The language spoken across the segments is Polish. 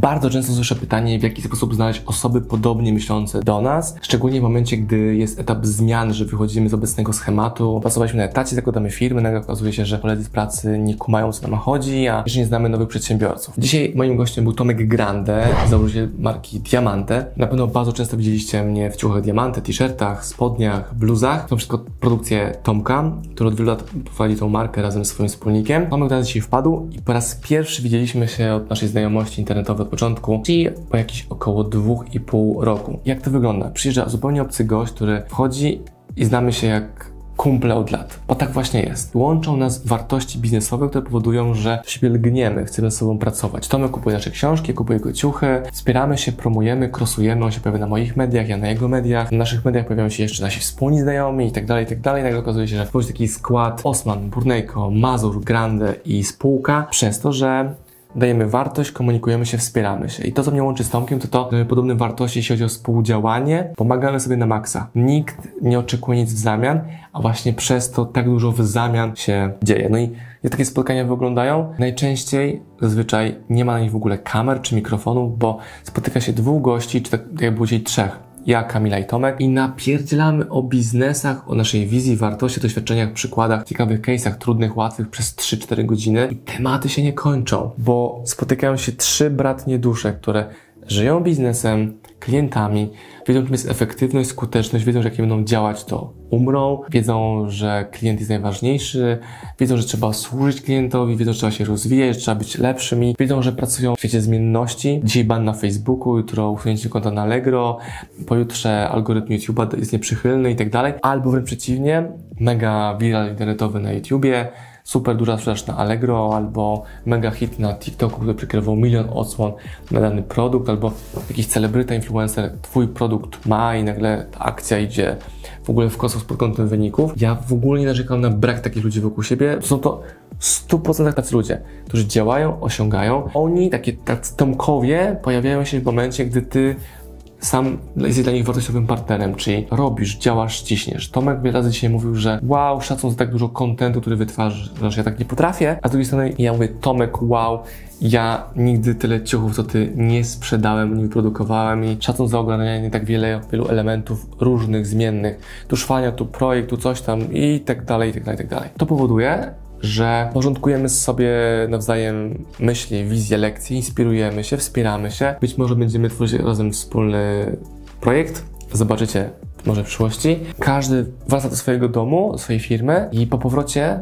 Bardzo często słyszę pytanie, w jaki sposób znaleźć osoby podobnie myślące do nas, szczególnie w momencie, gdy jest etap zmian, że wychodzimy z obecnego schematu. Pracowaliśmy na etacie, zakładamy firmy, nagle okazuje się, że koledzy z pracy nie kumają, co nam chodzi, a jeszcze nie znamy nowych przedsiębiorców. Dzisiaj moim gościem był Tomek Grande, założyciel marki Diamante. Na pewno bardzo często widzieliście mnie w ciuchach Diamante, t-shirtach, spodniach, bluzach. To wszystko produkcje Tomka, który od wielu lat prowadzi tą markę razem z swoim wspólnikiem. Tomek teraz dzisiaj wpadł i po raz pierwszy widzieliśmy się od naszej znajomości internetowej początku, czyli po jakichś około dwóch i pół roku. Jak to wygląda? Przyjeżdża zupełnie obcy gość, który wchodzi i znamy się jak kumple od lat. Bo tak właśnie jest. Łączą nas wartości biznesowe, które powodują, że siebie lgniemy, chcemy ze sobą pracować. Tomek kupuje nasze książki, kupuje jego ciuchy, wspieramy się, promujemy, krosujemy, on się pojawia na moich mediach, ja na jego mediach. Na naszych mediach pojawiają się jeszcze nasi wspólni znajomi i tak dalej, i tak dalej. Nagle okazuje się, że wchodzi taki skład Osman, Burnejko, Mazur, Grande i spółka przez to, że dajemy wartość, komunikujemy się, wspieramy się. I to, co mnie łączy z Tomkiem, to to, że podobne wartości, jeśli chodzi o współdziałanie, pomagamy sobie na maksa. Nikt nie oczekuje nic w zamian, a właśnie przez to tak dużo w zamian się dzieje. No i jak takie spotkania wyglądają? Najczęściej zazwyczaj nie ma na nich w ogóle kamer czy mikrofonów, bo spotyka się dwóch gości, czy tak jak było dzisiaj trzech ja, Kamila i Tomek. I napierdzielamy o biznesach, o naszej wizji, wartości, doświadczeniach, przykładach, ciekawych case'ach, trudnych, łatwych przez 3-4 godziny. I tematy się nie kończą, bo spotykają się trzy bratnie dusze, które żyją biznesem, klientami, wiedzą, czym jest efektywność, skuteczność, wiedzą, że jak będą działać, to umrą, wiedzą, że klient jest najważniejszy, wiedzą, że trzeba służyć klientowi, wiedzą, że trzeba się rozwijać, że trzeba być lepszymi, wiedzą, że pracują w świecie zmienności. Dzisiaj ban na Facebooku, jutro usunięcie konta na Allegro, pojutrze algorytm YouTube'a jest nieprzychylny i tak dalej, albo wręcz przeciwnie, mega viral internetowy na YouTubie, super duża sprzedaż na Allegro, albo mega hit na TikToku, który przekrywał milion odsłon na dany produkt, albo jakiś celebryta, influencer, twój produkt ma i nagle ta akcja idzie w ogóle w kosmos pod kątem wyników. Ja w ogóle nie narzekam na brak takich ludzi wokół siebie. Są to w 100% tacy ludzie, którzy działają, osiągają. Oni, takie tacy Tomkowie, pojawiają się w momencie, gdy ty sam jest dla nich wartościowym partnerem, czyli robisz, działasz, ciśniesz. Tomek wiele razy dzisiaj mówił, że wow, szacun za tak dużo kontentu, który wytwarzasz, ja tak nie potrafię, a z drugiej strony ja mówię, Tomek, wow, ja nigdy tyle ciuchów, co ty nie sprzedałem, nie wyprodukowałem i szacun za ogarnianie tak wiele, wielu elementów różnych, zmiennych, tu szwania, tu projekt, tu coś tam i tak dalej, i tak dalej, i tak dalej. To powoduje, że porządkujemy sobie nawzajem myśli, wizje, lekcje, inspirujemy się, wspieramy się. Być może będziemy tworzyć razem wspólny projekt. Zobaczycie może w przyszłości. Każdy wraca do swojego domu, do swojej firmy i po powrocie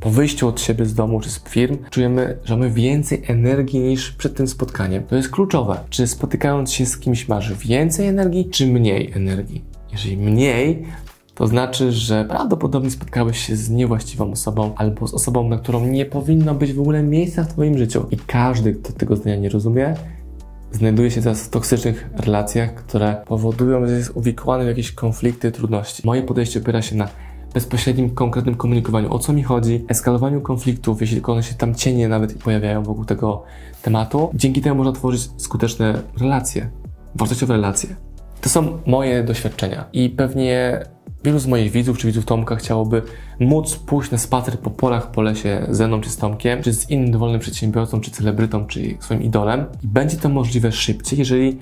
po wyjściu od siebie z domu czy z firm, czujemy, że mamy więcej energii niż przed tym spotkaniem. To jest kluczowe. Czy spotykając się z kimś masz więcej energii, czy mniej energii? Jeżeli mniej, to znaczy, że prawdopodobnie spotkałeś się z niewłaściwą osobą albo z osobą, na którą nie powinno być w ogóle miejsca w Twoim życiu. I każdy, kto tego zdania nie rozumie, znajduje się teraz w toksycznych relacjach, które powodują, że jest uwikłany w jakieś konflikty, trudności. Moje podejście opiera się na bezpośrednim, konkretnym komunikowaniu, o co mi chodzi, eskalowaniu konfliktów, jeśli tylko one się tam cienie nawet pojawiają wokół tego tematu. Dzięki temu można tworzyć skuteczne relacje, wartościowe relacje. To są moje doświadczenia i pewnie Wielu z moich widzów czy widzów Tomka chciałoby móc pójść na spacer po polach, po lesie ze mną czy z Tomkiem, czy z innym dowolnym przedsiębiorcą, czy celebrytą, czy swoim idolem. I będzie to możliwe szybciej, jeżeli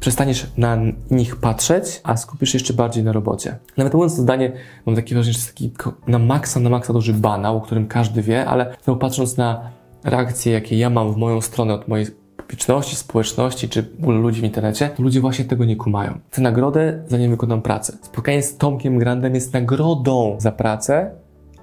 przestaniesz na nich patrzeć, a skupisz się jeszcze bardziej na robocie. Nawet mówiąc to zdanie, mam takie wrażenie, że jest taki na maksa, na maksa duży banał, o którym każdy wie, ale patrząc na reakcje, jakie ja mam w moją stronę od mojej publiczności, społeczności czy ludzi w internecie, to ludzie właśnie tego nie kumają. Chcę nagrodę, zanim wykonam pracę. Spotkanie z Tomkiem Grandem jest nagrodą za pracę,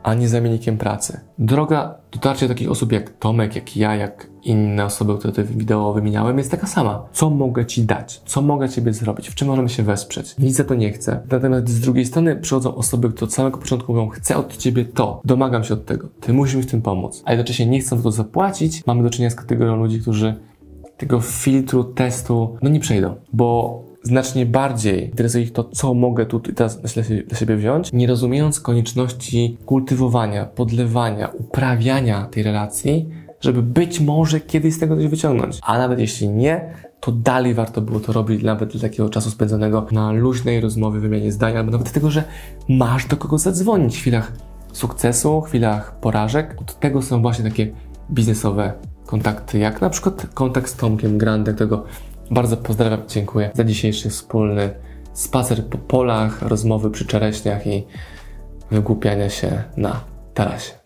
a nie zamiennikiem pracy. Droga dotarcia do takich osób jak Tomek, jak ja, jak inne osoby, które te wideo wymieniałem, jest taka sama. Co mogę Ci dać? Co mogę Ciebie zrobić? W czym możemy się wesprzeć? Nic za to nie chcę. Natomiast z drugiej strony przychodzą osoby, które od samego początku mówią, chcę od Ciebie to, domagam się od tego, Ty musisz mi w tym pomóc. A jednocześnie nie chcą za to zapłacić. Mamy do czynienia z kategorią ludzi, którzy tego filtru, testu, no nie przejdą, bo znacznie bardziej interesuje ich to, co mogę tu teraz dla siebie wziąć, nie rozumiejąc konieczności kultywowania, podlewania, uprawiania tej relacji, żeby być może kiedyś z tego coś wyciągnąć. A nawet jeśli nie, to dalej warto było to robić nawet dla takiego czasu spędzonego na luźnej rozmowie, wymianie zdań, albo nawet dlatego, że masz do kogo zadzwonić w chwilach sukcesu, w chwilach porażek. Od tego są właśnie takie biznesowe kontakty, jak na przykład kontakt z Tomkiem Grandem, którego bardzo pozdrawiam dziękuję za dzisiejszy wspólny spacer po polach, rozmowy przy czereśniach i wygłupianie się na tarasie.